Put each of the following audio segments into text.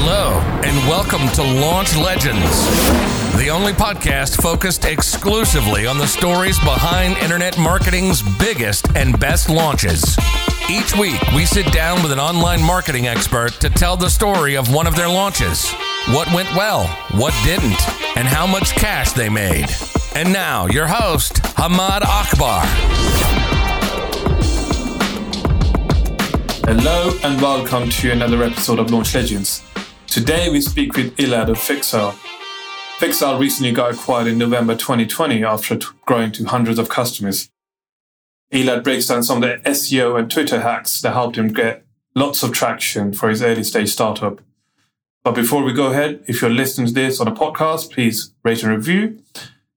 Hello, and welcome to Launch Legends, the only podcast focused exclusively on the stories behind internet marketing's biggest and best launches. Each week, we sit down with an online marketing expert to tell the story of one of their launches what went well, what didn't, and how much cash they made. And now, your host, Hamad Akbar. Hello and welcome to another episode of Launch Legends. Today we speak with Elad of Fixel. Fixel recently got acquired in November 2020 after growing to hundreds of customers. Elad breaks down some of the SEO and Twitter hacks that helped him get lots of traction for his early stage startup. But before we go ahead, if you're listening to this on a podcast, please rate and review.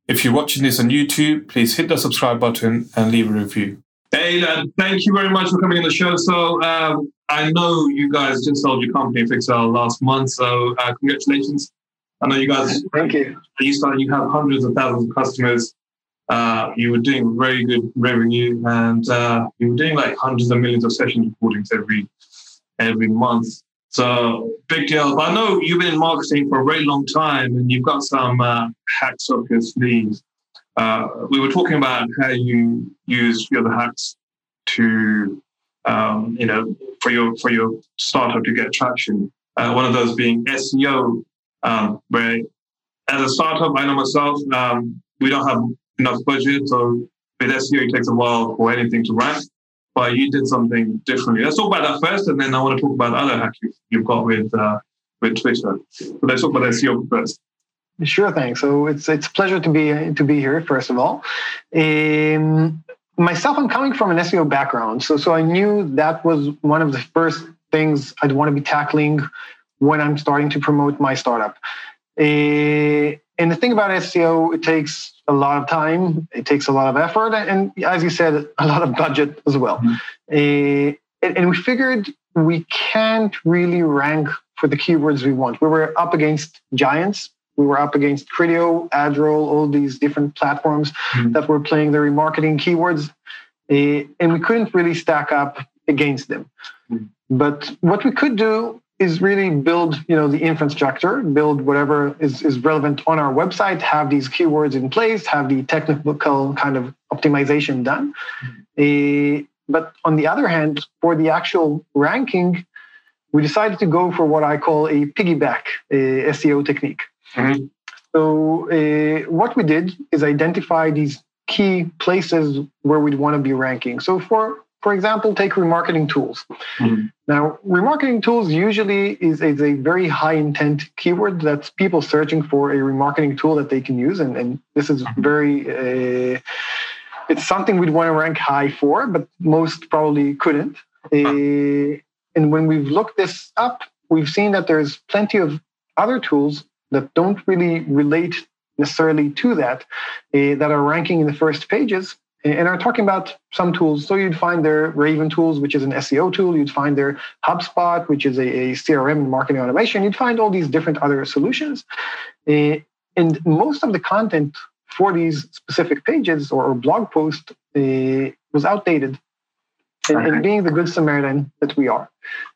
If you're watching this on YouTube, please hit the subscribe button and leave a review. Hey, lad, thank you very much for coming on the show. So, um, I know you guys just sold your company, Fixel, last month. So, uh, congratulations. I know you guys. Thank you. You started. You have hundreds of thousands of customers. Uh, you were doing very good revenue, and uh, you were doing like hundreds of millions of session recordings every every month. So big deal. But I know you've been in marketing for a very long time, and you've got some uh, hacks up your sleeves. Uh, we were talking about how you use your other hacks to, um, you know, for your for your startup to get traction. Uh, one of those being SEO, um, where as a startup, I know myself, um, we don't have enough budget, so with SEO it takes a while for anything to rank. But you did something differently. Let's talk about that first, and then I want to talk about other hacks you've got with uh, with Twitter. So let's talk about SEO first. Sure thing. So it's it's a pleasure to be to be here. First of all, um, myself, I'm coming from an SEO background, so so I knew that was one of the first things I'd want to be tackling when I'm starting to promote my startup. Uh, and the thing about SEO, it takes a lot of time, it takes a lot of effort, and as you said, a lot of budget as well. Mm-hmm. Uh, and, and we figured we can't really rank for the keywords we want. We were up against giants we were up against Criteo, Adroll, all these different platforms mm-hmm. that were playing the remarketing keywords, uh, and we couldn't really stack up against them. Mm-hmm. But what we could do is really build, you know, the infrastructure, build whatever is, is relevant on our website, have these keywords in place, have the technical kind of optimization done. Mm-hmm. Uh, but on the other hand, for the actual ranking, we decided to go for what I call a piggyback uh, SEO technique. Mm-hmm. So uh, what we did is identify these key places where we'd want to be ranking. So for for example, take remarketing tools. Mm-hmm. Now, remarketing tools usually is, is a very high intent keyword that's people searching for a remarketing tool that they can use. And, and this is mm-hmm. very, uh, it's something we'd want to rank high for, but most probably couldn't. Uh, and when we've looked this up, we've seen that there's plenty of other tools that don't really relate necessarily to that, uh, that are ranking in the first pages and are talking about some tools. So you'd find their Raven tools, which is an SEO tool. You'd find their HubSpot, which is a, a CRM and marketing automation. You'd find all these different other solutions. Uh, and most of the content for these specific pages or, or blog posts uh, was outdated. And, and, being the good Samaritan that we are,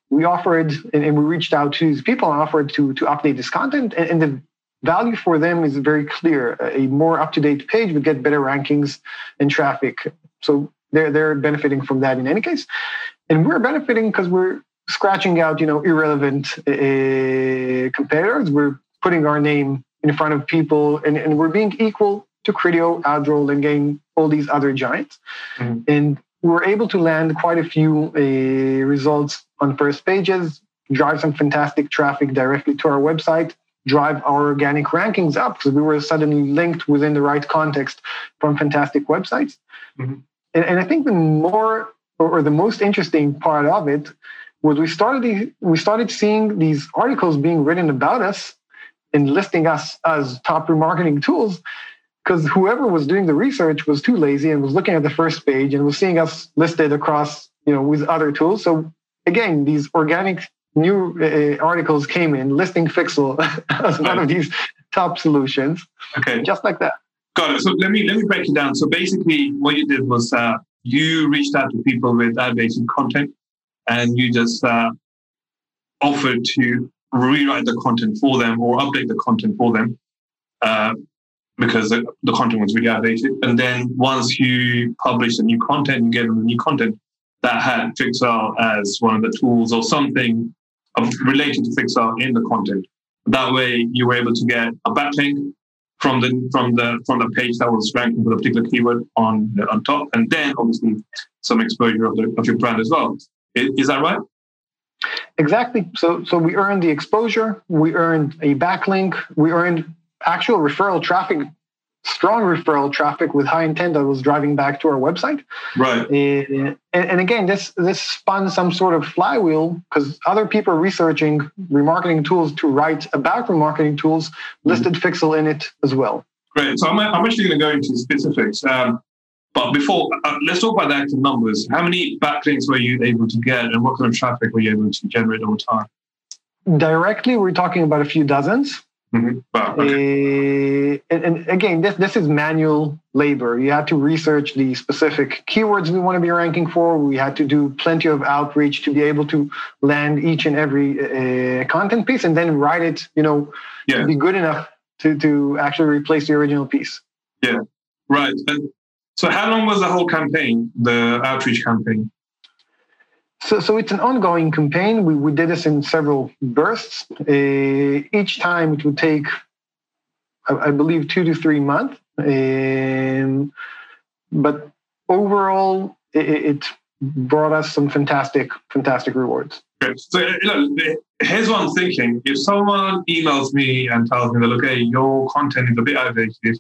we offered and, and, we reached out to these people and offered to, to update this content. And, the value for them is very clear. A more up to date page would get better rankings and traffic. So they're, they're benefiting from that in any case. And we're benefiting because we're scratching out, you know, irrelevant uh, competitors. We're putting our name in front of people and, and we're being equal to Criteo, Adroll, and getting all these other giants. Mm-hmm. And we were able to land quite a few uh, results on first pages, drive some fantastic traffic directly to our website, drive our organic rankings up because we were suddenly linked within the right context from fantastic websites. Mm-hmm. And, and, I think the more or, or, the most interesting part of it was we started we started seeing these articles being written about us and listing us as top remarketing tools because whoever was doing the research was too lazy and was looking at the first page and was seeing us listed across you know with other tools. So again these organic new uh, articles came in listing Fixel as one of these top solutions. Okay. Just like that. Got it. So let me let me break it down. So basically what you did was uh, you reached out to people with ad-based content and you just uh, offered to rewrite the content for them or update the content for them. Uh, because the, the, content was really outdated. And then once you publish the new content, you get the new content that had Fixel as one of the tools or something related to Fixel in the content. That way, you were able to get a backlink from the from the from the page that was ranking for a particular keyword on on top, and then obviously some exposure of, the, of your brand as well. Is, is that right? Exactly. So so we earned the exposure, we earned a backlink, we earned actual referral traffic strong referral traffic with high intent that was driving back to our website. Right. And, and again, this this spun some sort of flywheel because other people are researching remarketing tools to write about remarketing tools listed mm-hmm. Fixel in it as well. Great. So I'm, I'm actually going to go into specifics. Um, but before, uh, let's talk about the actual numbers. How many backlinks were you able to get, and what kind of traffic were you able to generate over time? Directly, we're talking about a few dozens. Mm-hmm. Wow, okay. uh, and, and, again, this this is manual labor. You have to research the specific keywords we want to be ranking for. We had to do plenty of outreach to be able to land each and every uh, content piece, and then write it. You know, yeah. to be good enough to to actually replace the original piece. Yeah, right. And so, how long was the whole campaign, the outreach campaign? So, so it's an ongoing campaign. We, we did this in several bursts. Uh, each time it would take, I, I believe, two to three months. Um, but overall, it, it, brought us some fantastic, fantastic rewards. So, you know, here's what I'm thinking. If someone emails me and tells me that, okay, your content is a bit outdated,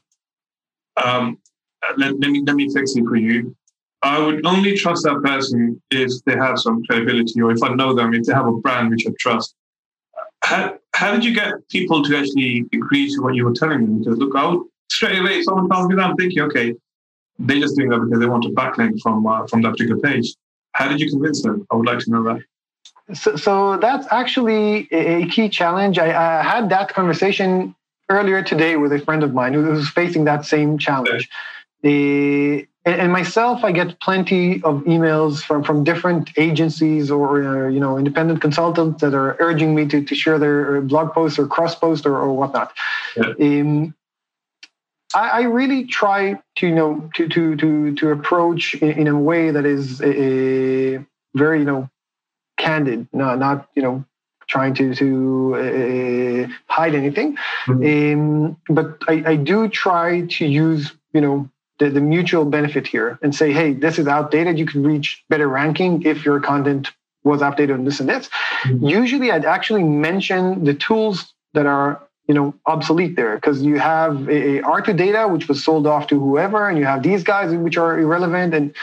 um, let, let, me, let me fix it for you I would only trust that person if they have some credibility or if I know them, if they have a brand which I trust. How, how did you get people to actually agree to what you were telling them? Because look, I would straight away, someone tells me that, I'm thinking, okay, they're just doing that because they want a backlink from uh, from that particular page. How did you convince them? I would like to know that. So, so that's actually a key challenge. I, I, had that conversation earlier today with a friend of mine who was facing that same challenge. Okay and, and, myself, I get plenty of emails from, from different agencies or uh, you know independent consultants that are urging me to, to share their uh, blog posts or cross post or, or whatnot. Yeah. Um, I, I, really try to you know to to to to approach in, in a way that is a, a very you know candid, not not you know trying to to uh, hide anything. Mm-hmm. Um, but I, I do try to use you know the, the mutual benefit here and say, hey, this is outdated. You can reach better ranking if your content was updated on this and this. Mm-hmm. Usually I'd actually mention the tools that are you know obsolete there because you have a, a R2 data which was sold off to whoever and you have these guys which are irrelevant and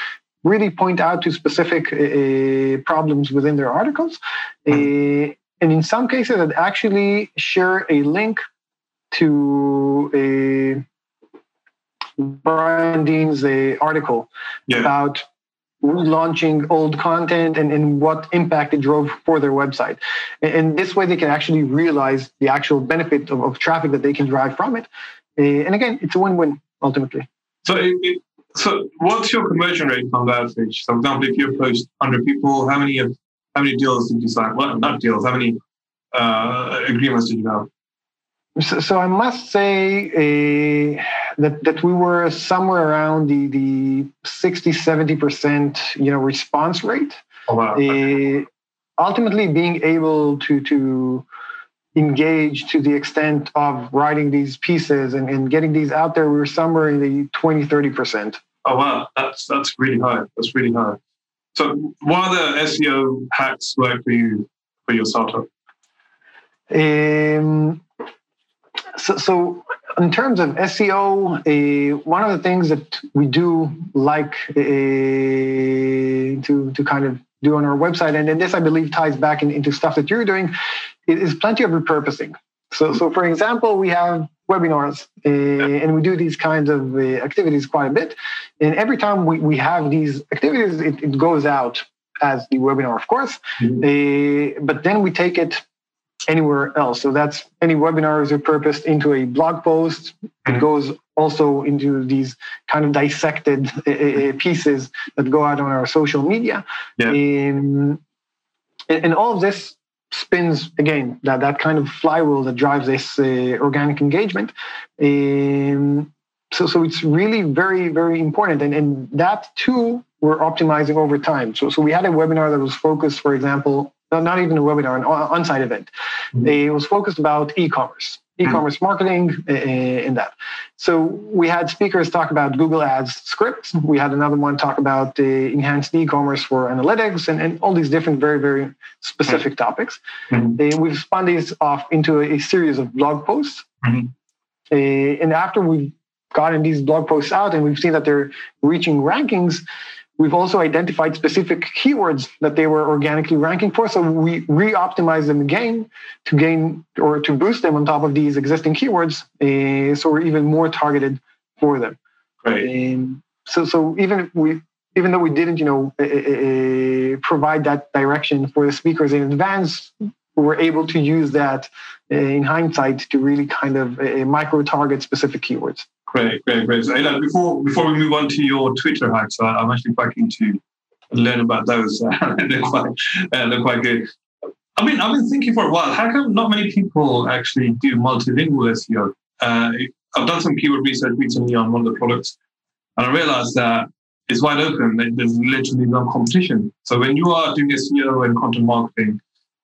really point out to specific uh, problems within their articles mm-hmm. uh, and in some cases I'd actually share a link to a Brian Dean's uh, article yeah. about launching old content and, and what impact it drove for their website. And, and this way they can actually realize the actual benefit of, of traffic that they can drive from it. Uh, and again, it's a win-win ultimately. So, it, so what's your conversion rate on that page? So, for example, if you post 100 people, how many of how many deals did you sign? Well, not deals. How many uh, agreements did you have? So, so I must say uh, that that we were somewhere around the the 60 70 percent you know response rate. Oh, wow. Uh, ultimately, being able to to engage to the extent of writing these pieces and, and getting these out there, we were somewhere in the 20 30 percent. Oh wow, that's that's really high. That's really high. So, what other SEO hacks work for you for your startup? Um, so, so in terms of SEO, uh, one of the things that we do like uh, to to kind of do on our website, and, and this I believe ties back in, into stuff that you're doing, is plenty of repurposing. So, so for example, we have webinars uh, and we do these kinds of uh, activities quite a bit. And every time we, we have these activities, it, it goes out as the webinar, of course. Mm-hmm. Uh, but then we take it anywhere else. So that's any webinars are purposed into a blog post. Mm-hmm. It goes also into these kind of dissected uh, pieces that go out on our social media. Yeah. Um, and, and all of this spins again that that kind of flywheel that drives this uh, organic engagement. Um, so so it's really very very important, and and that too we're optimizing over time. So so we had a webinar that was focused, for example, not, not even a webinar, an on-site event. Mm-hmm. It was focused about e-commerce e-commerce marketing in that. So we had speakers talk about Google Ads scripts. We had another one talk about the enhanced e-commerce for analytics and, and all these different very, very specific topics. Mm-hmm. We've spun these off into a, series of blog posts. Mm-hmm. And after we've gotten these blog posts out and we've seen that they're reaching rankings, We've also identified specific keywords that they were organically ranking for. So we re-optimize them again to gain or to boost them on top of these existing keywords. Uh, so we're even more targeted for them. Right. Um, so so even if we even though we didn't, you know, uh, provide that direction for the speakers in advance, we were able to use that in hindsight to really kind of micro target specific keywords. Great, great, great. So, Elad, before before we move on to your Twitter hacks, uh, I'm actually quite keen to learn about those. they're quite uh, they're quite good. I mean, I've been thinking for a while. How come not many people actually do multilingual SEO? Uh, I've done some keyword research recently on one of the products, and I realized that it's wide open. There's literally no competition. So when you are doing SEO and content marketing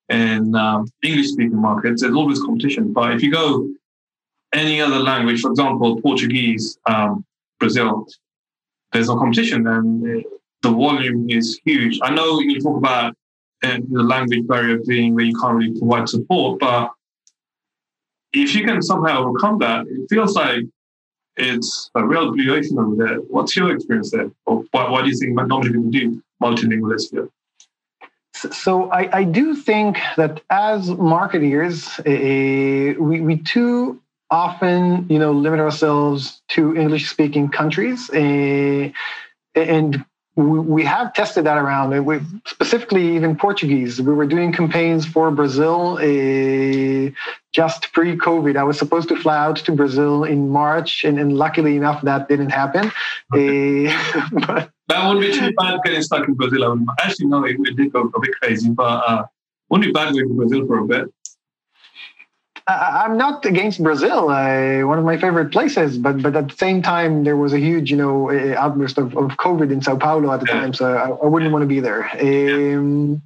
in um, English-speaking markets, there's always competition. But if you go any other language, for example, Portuguese, um, Brazil, there's no competition and the volume is huge. I know you talk about uh, the language barrier being where you can't really provide support, but if you can somehow overcome that, it feels like it's a real blue ocean over there. What's your experience there? Or why do you think many people do multilingual SEO? So I, I, do think that as marketers, uh, we, we too often, you know, limit ourselves to English speaking countries. Uh, and we have tested that around and we specifically even portuguese we were doing campaigns for brazil uh, just pre-covid i was supposed to fly out to brazil in march and, and luckily enough that didn't happen okay. uh, but, that wouldn't be too bad getting stuck in brazil actually no it, it did go a bit crazy but uh, wouldn't be bad going to brazil for a bit I'm not against Brazil, uh, one of my favorite places, but but at the same time, there was a huge, you know, outburst of, of COVID in Sao Paulo at the yeah. time, so I, I, wouldn't want to be there. Um,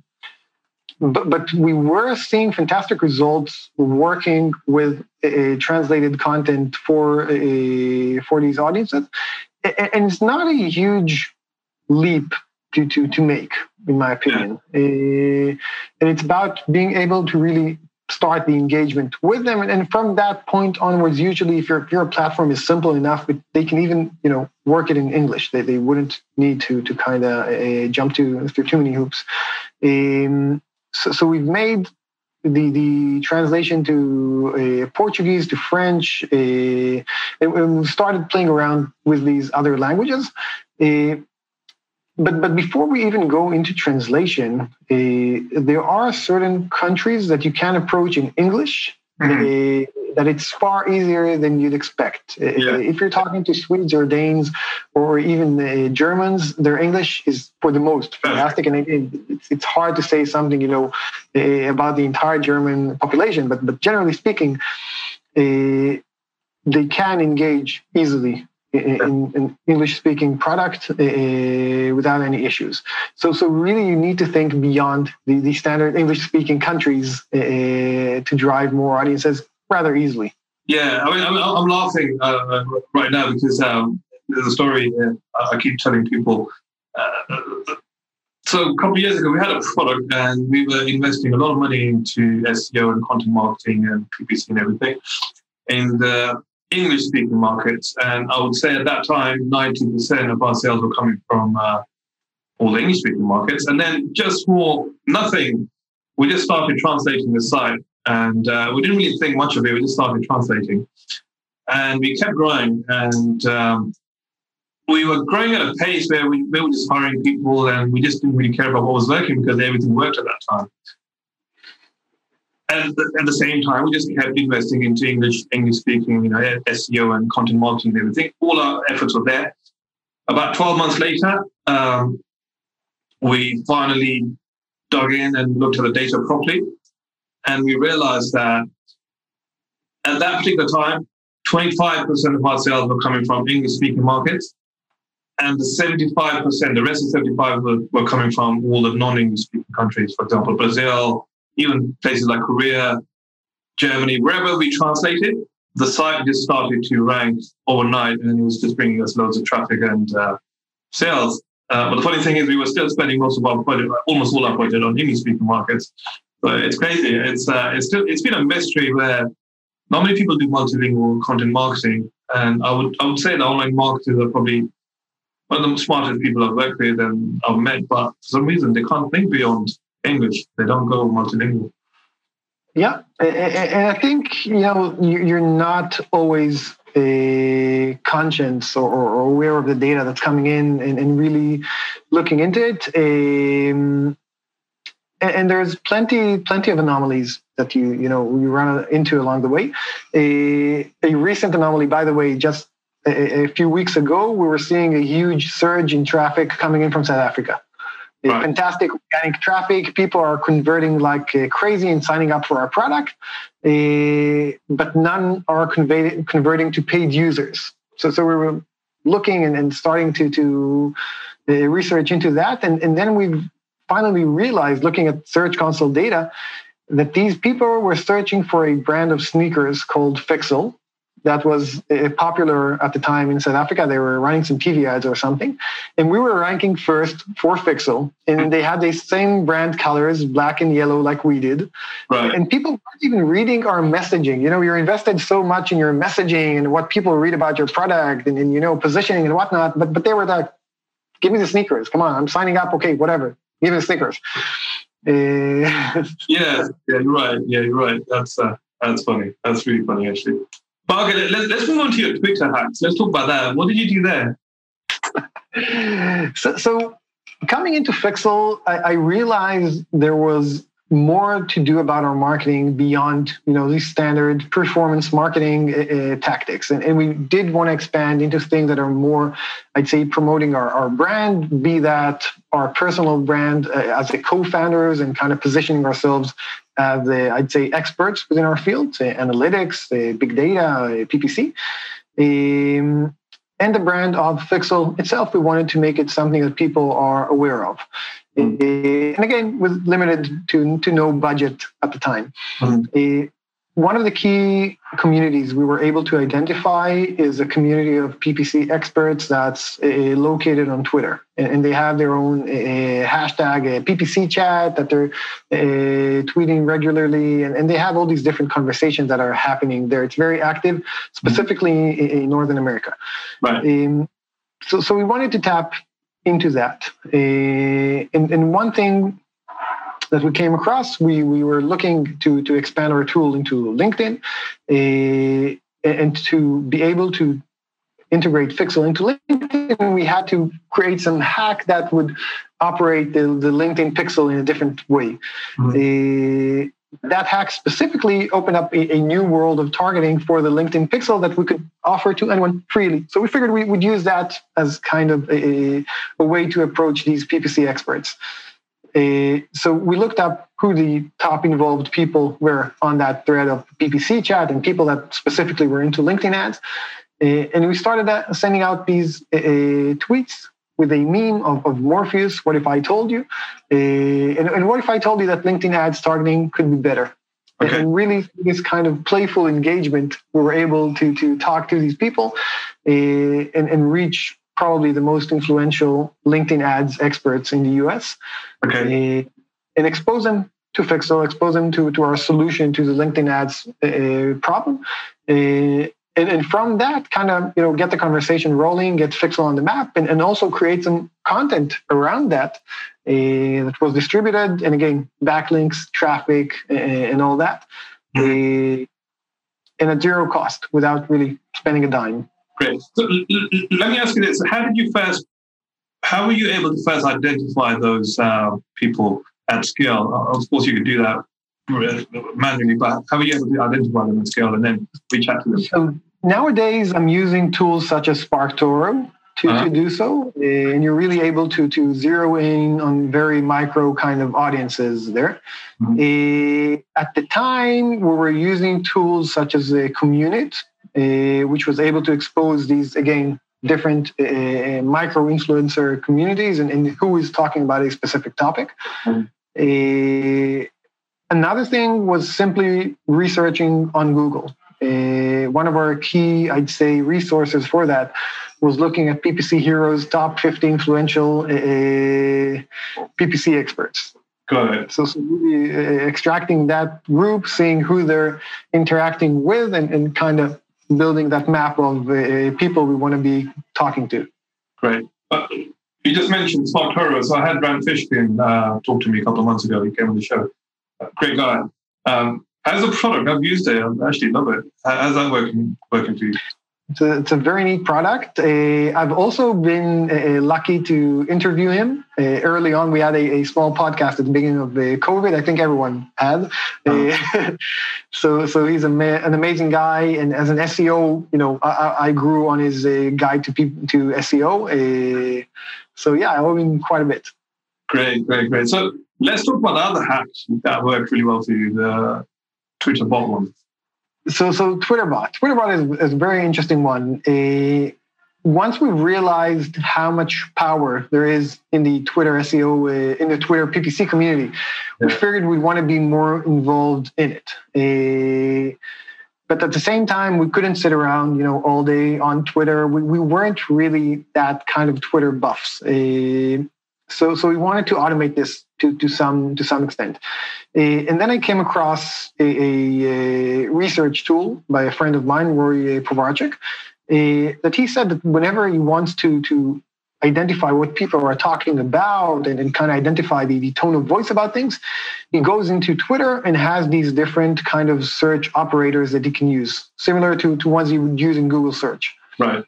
but but we were seeing fantastic results working with uh, translated content for uh, for these audiences, and it's not a huge leap to to to make, in my opinion. Yeah. Uh, and it's about being able to really start the engagement with them. And, from that point onwards, usually if your, if your platform is simple enough, they can even, you know, work it in English. They, they wouldn't need to, to kind of uh, jump to through too many hoops. Um, so, so we've made the the translation to uh, Portuguese to French, uh, and we started playing around with these other languages. Uh, but but before we even go into translation, uh, there are certain countries that you can approach in English. Mm-hmm. Uh, that it's far easier than you'd expect. Uh, yeah. If you're talking to Swedes or Danes or even uh, Germans, their English is for the most fantastic, and it's, it's hard to say something you know about the entire German population. But but generally speaking, they can engage easily in, in English speaking product uh, without any issues. So, so really you need to think beyond the, the standard English speaking countries uh, to drive more audiences rather easily. Yeah, I mean, I'm, I'm laughing uh, right now because um, there's a story I keep telling people. so a couple of years ago, we had a product and we were investing a lot of money into SEO and content marketing and PPC and everything. And English speaking markets. And I would say at that time, 90% of our sales were coming from uh, all the English speaking markets. And then just for nothing, we just started translating the site. And uh, we didn't really think much of it. We just started translating. And we kept growing. And um, we were growing at a pace where we, we were just hiring people and we just didn't really care about what was working because everything worked at that time the, at the same time, we just kept investing into English, English speaking, you know, SEO and content marketing and everything. All our efforts were there. About 12 months later, um, we finally dug in and looked at the data properly. And we realized that at that particular time, 25% of our sales were coming from English speaking markets. And the 75%, the rest of 75 were, were coming from all the non English speaking countries, for example, Brazil, even places like Korea, Germany, wherever we translated, the site just started to rank overnight and it was just bringing us loads of traffic and uh, sales. Uh, but the funny thing is, we were still spending most of our budget, almost all our budget, on English speaking markets. So it's crazy. It's uh, it's still it's been a mystery where not many people do multilingual content marketing, and I would I would say that online marketers are probably one of the smartest people I've worked with and I've met. But for some reason, they can't think beyond English. They don't go multilingual. Yeah, and I think you know you're not always a conscious or, or, aware of the data that's coming in and, really looking into it. Um, and, there's plenty plenty of anomalies that you you know you run into along the way. A, recent anomaly, by the way, just a few weeks ago, we were seeing a huge surge in traffic coming in from South Africa. Right. Fantastic organic traffic. People are converting like uh, crazy and signing up for our product, uh, but none are convey- converting to paid users. So, so we were looking and, and starting to to uh, research into that, and, and then we finally realized, looking at Search Console data, that these people were searching for a brand of sneakers called Fixel, that was uh, popular at the time in South Africa. They were running some TV ads or something. And we were ranking first for Fixel. And they had the same brand colors, black and yellow, like we did. Right. And people weren't even reading our messaging. You know, you're invested so much in your messaging and what people read about your product and, and you know, positioning and whatnot. But, but they were like, give me the sneakers. Come on, I'm signing up. Okay, whatever. Give me the sneakers. Uh, yeah, yeah, you're right. Yeah, you're right. That's uh, that's funny. That's really funny, actually. Okay, let's, let's move on to your Twitter hacks. Let's talk about that. What did you do there? so, so coming into Fixel, I, I, realized there was more to do about our marketing beyond you know these standard performance marketing uh, tactics and, and we did want to expand into things that are more i'd say promoting our, our brand be that our personal brand uh, as the co-founders and kind of positioning ourselves as the i'd say experts within our field analytics big data ppc um, and the brand of Fixel itself, we wanted to make it something that people are aware of. Mm. And again, with limited to, to no budget at the time. Mm. one of the key communities we were able to identify is a community of PPC experts that's uh, located on Twitter. And, they have their own uh, hashtag PPC chat that they're tweeting regularly. And, and, they have all these different conversations that are happening there. It's very active, specifically mm. in, in, Northern America. Right. Um, so, so we wanted to tap into that. Uh, and, and one thing that we came across, we, we were looking to, to expand our tool into LinkedIn uh, and to be able to integrate Fixel into LinkedIn, we had to create some hack that would operate the, the LinkedIn pixel in a different way. Mm-hmm. Uh, that hack specifically opened up a, a, new world of targeting for the LinkedIn pixel that we could offer to anyone freely. So we figured we would use that as kind of a, a way to approach these PPC experts. Uh, so we looked up who the top involved people were on that thread of PPC chat and people that specifically were into LinkedIn ads. Uh, and we started sending out these uh, tweets with a meme of, of Morpheus. What if I told you? Uh, and, and, what if I told you that LinkedIn ads targeting could be better? Okay. And really, this kind of playful engagement, we were able to to talk to these people uh, and, and reach probably the most influential LinkedIn ads experts in the US. Okay. Uh, and expose them to Fixel, expose them to, to our solution to the LinkedIn ads uh, problem. Uh, and, and from that kind of you know get the conversation rolling get fixel on the map and, and also create some content around that uh, that was distributed and again backlinks traffic uh, and all that mm-hmm. uh, and at zero cost without really spending a dime. Great. So let me ask you this. How did you first how were you able to first identify those uh, people at scale? Of course you could do that manually, but how are you able to identify them at scale and then reach out to them? So nowadays, I'm using tools such as SparkToro to, uh-huh. to do so. And you're really able to, to zero in on very micro kind of audiences there. Mm-hmm. Uh, at the time, we were using tools such as uh, Commun.it, uh, which was able to expose these, again, different uh, micro influencer communities and, and, who is talking about a specific topic. Mm-hmm. Uh, another thing was simply researching on Google. Uh, one of our key, I'd say, resources for that was looking at PPC Heroes top 50 influential uh, PPC experts. Got it. So, so really, uh, extracting that group, seeing who they're interacting with, and, and kind of building that map of uh, people we want to be talking to. Great. Uh, you just mentioned SparkToro. I had Rand Fishkin uh, talk to me a couple of months ago. He came on the show. Great guy. Um, as a product, I've used it. I actually love it. How's that working working for you? It's a, it's a very neat product. Uh, I've also been uh, lucky to interview him. Uh, early on, we had a, a, small podcast at the beginning of the COVID. I think everyone had. Oh. so, so he's ma- an amazing guy. And as an SEO, you know, I, I grew on his guide to people to SEO. so yeah, I owe him quite a bit. Great, great, great. So let's talk about the other hacks that worked really well for you. The Twitter bot one. So, so TwitterBot. TwitterBot is, is a very interesting one. A, once we realized how much power there is in the Twitter SEO, uh, in the Twitter PPC community, yeah. we figured we'd want to be more involved in it. Uh, but at the same time, we couldn't sit around, you know, all day on Twitter. We, we weren't really that kind of Twitter buffs. Uh, so, so we wanted to automate this to, to some to some extent. Uh, and then I came across a, a, a, research tool by a friend of mine, Rory Povarchik, uh, that he said that whenever he wants to to identify what people are talking about and, and kind of identify the, the tone of voice about things, he goes into Twitter and has these different kind of search operators that he can use, similar to, to ones he would use in Google search. Right.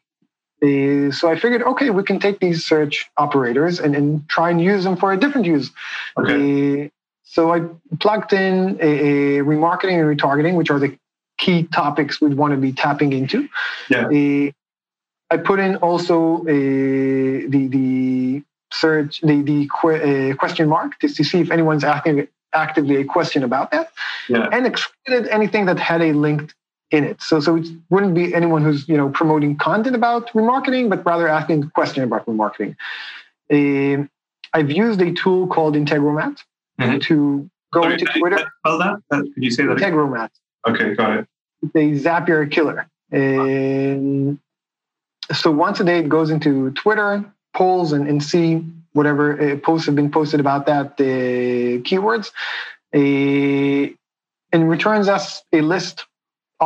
Uh, so I figured, okay, we can take these search operators and, and try and use them for a different use. Okay. Uh, so I plugged in a, a, remarketing and retargeting, which are the key topics we'd want to be tapping into. Yeah. Uh, I put in also the the search the the que- question mark just to see if anyone's asking actively a question about that, yeah. and excluded anything that had a linked in it. So, so it wouldn't be anyone who's you know promoting content about remarketing, but rather asking a question about remarketing. Uh, I've used a tool called Integromat mm-hmm. to go Sorry, into Twitter. Spell that? Uh, could you say that? Integromat. Okay, got it. It's a Zapier killer. And so once a day, it goes into Twitter, polls, and, and see whatever uh, posts have been posted about that uh, keywords, uh, and returns us a list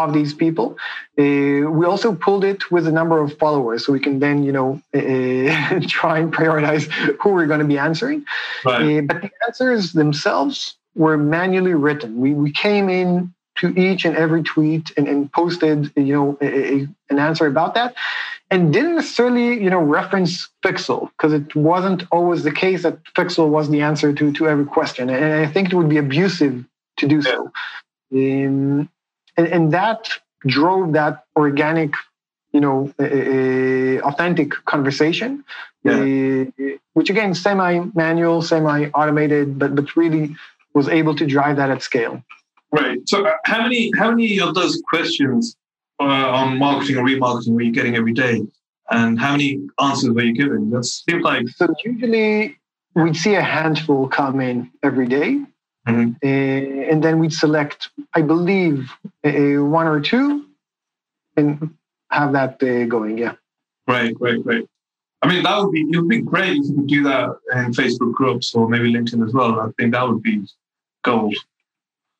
of these people. Uh, we also pulled it with a number of followers, so we can then, you know, uh, try and prioritize who we're going to be answering. Right. Uh, but the answers themselves were manually written. We we came in to each and every tweet and, and posted, you know, a, a, an answer about that, and didn't necessarily, you know, reference Fixel because it wasn't always the case that Fixel was the answer to to every question, and I think it would be abusive to do so. Um, and, and that drove that organic you know authentic conversation yeah. which again semi-manual semi-automated but but really was able to drive that at scale. Right. So uh, how many how many of those questions uh, on marketing or remarketing were you getting every day? And how many answers were you giving? That seems like so usually we'd see a handful come in every day Mm-hmm. Uh, and then we'd select, I believe, one or two and have that uh, going. Yeah. Great, great, great. I mean, that would be, it would be great if you could do that in Facebook groups or maybe LinkedIn as well. I think that would be gold.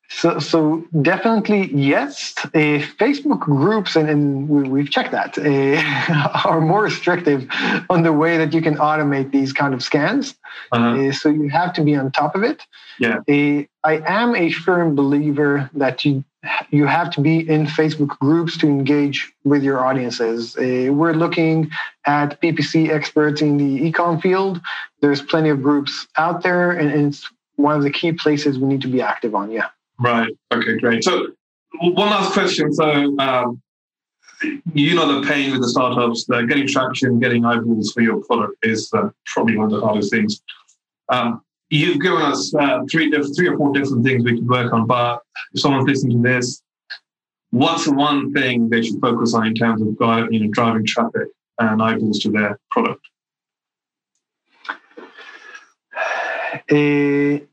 So, so definitely yes. Uh, Facebook groups, and, and we, have checked that, uh, are more restrictive on the way that you can automate these kind of scans. Uh-huh. Uh, so you have to be on top of it. Yeah. Uh, I am a firm believer that you you have to be in Facebook groups to engage with your audiences. Uh, we're looking at PPC experts in the ecom field. There's plenty of groups out there, and it's one of the key places we need to be active on. Yeah. Right. Okay, great. So one last question. So um, you know the pain with the startups, that getting traction, getting eyeballs for your product is uh, probably one of the hardest things. Um, you've given us uh, three, three or four different things we could work on, but if someone's listening to this, what's the one thing they should focus on in terms of you know, driving traffic and eyeballs to their product? Uh,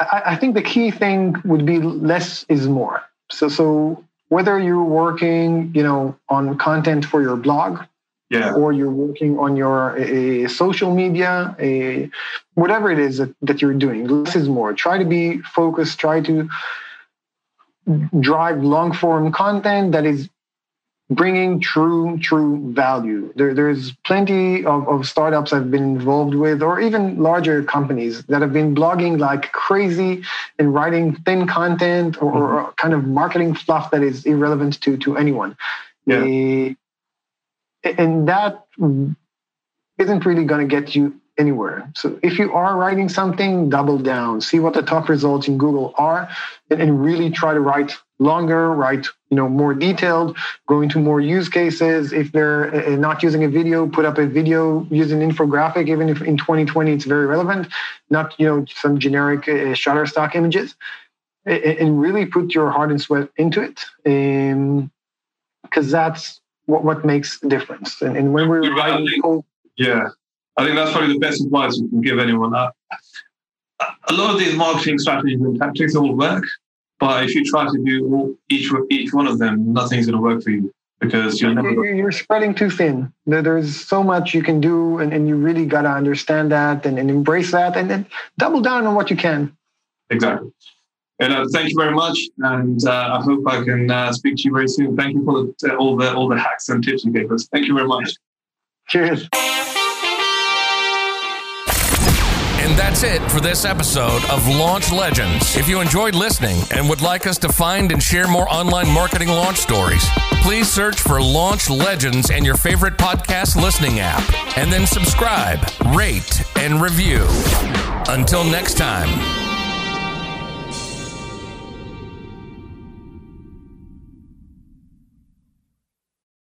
I, I think the key thing would be less is more. So, so whether you're working, you know, on content for your blog, yeah. or you're working on your a, a social media, a whatever it is that, that you're doing, less is more. Try to be focused. Try to drive long form content that is bringing true true value there, there's plenty of, of startups i've been involved with or even larger companies that have been blogging like crazy and writing thin content or, mm-hmm. or kind of marketing fluff that is irrelevant to to anyone yeah. Uh, and that isn't really going to get you anywhere. So if you are writing something, double down, see what the top results in Google are, and, and, really try to write longer, write you know more detailed, go into more use cases. If they're uh, uh not using a video, put up a video using infographic. Even if in 2020 it's very relevant, not you know some generic uh, Shutterstock images, and, and, really put your heart and sweat into it, because um, that's what, what makes a difference. And, and when we're writing, yeah, I think that's probably the best advice you can give anyone. Uh, a lot of these marketing strategies and tactics all work, but if you try to do all, each each one of them, nothing's going to work for you because you're never. You're spreading too thin. There's so much you can do, and, and you really got to understand that and, and embrace that, and then double down on what you can. Exactly. And uh, thank you very much, and uh, I hope I can uh, speak to you very soon. Thank you for the, all the all the hacks and tips you gave us. Thank you very much. Cheers. That's it for this episode of Launch Legends. If you enjoyed listening and would like us to find and share more online marketing launch stories, please search for Launch Legends in your favorite podcast listening app and then subscribe, rate, and review. Until next time.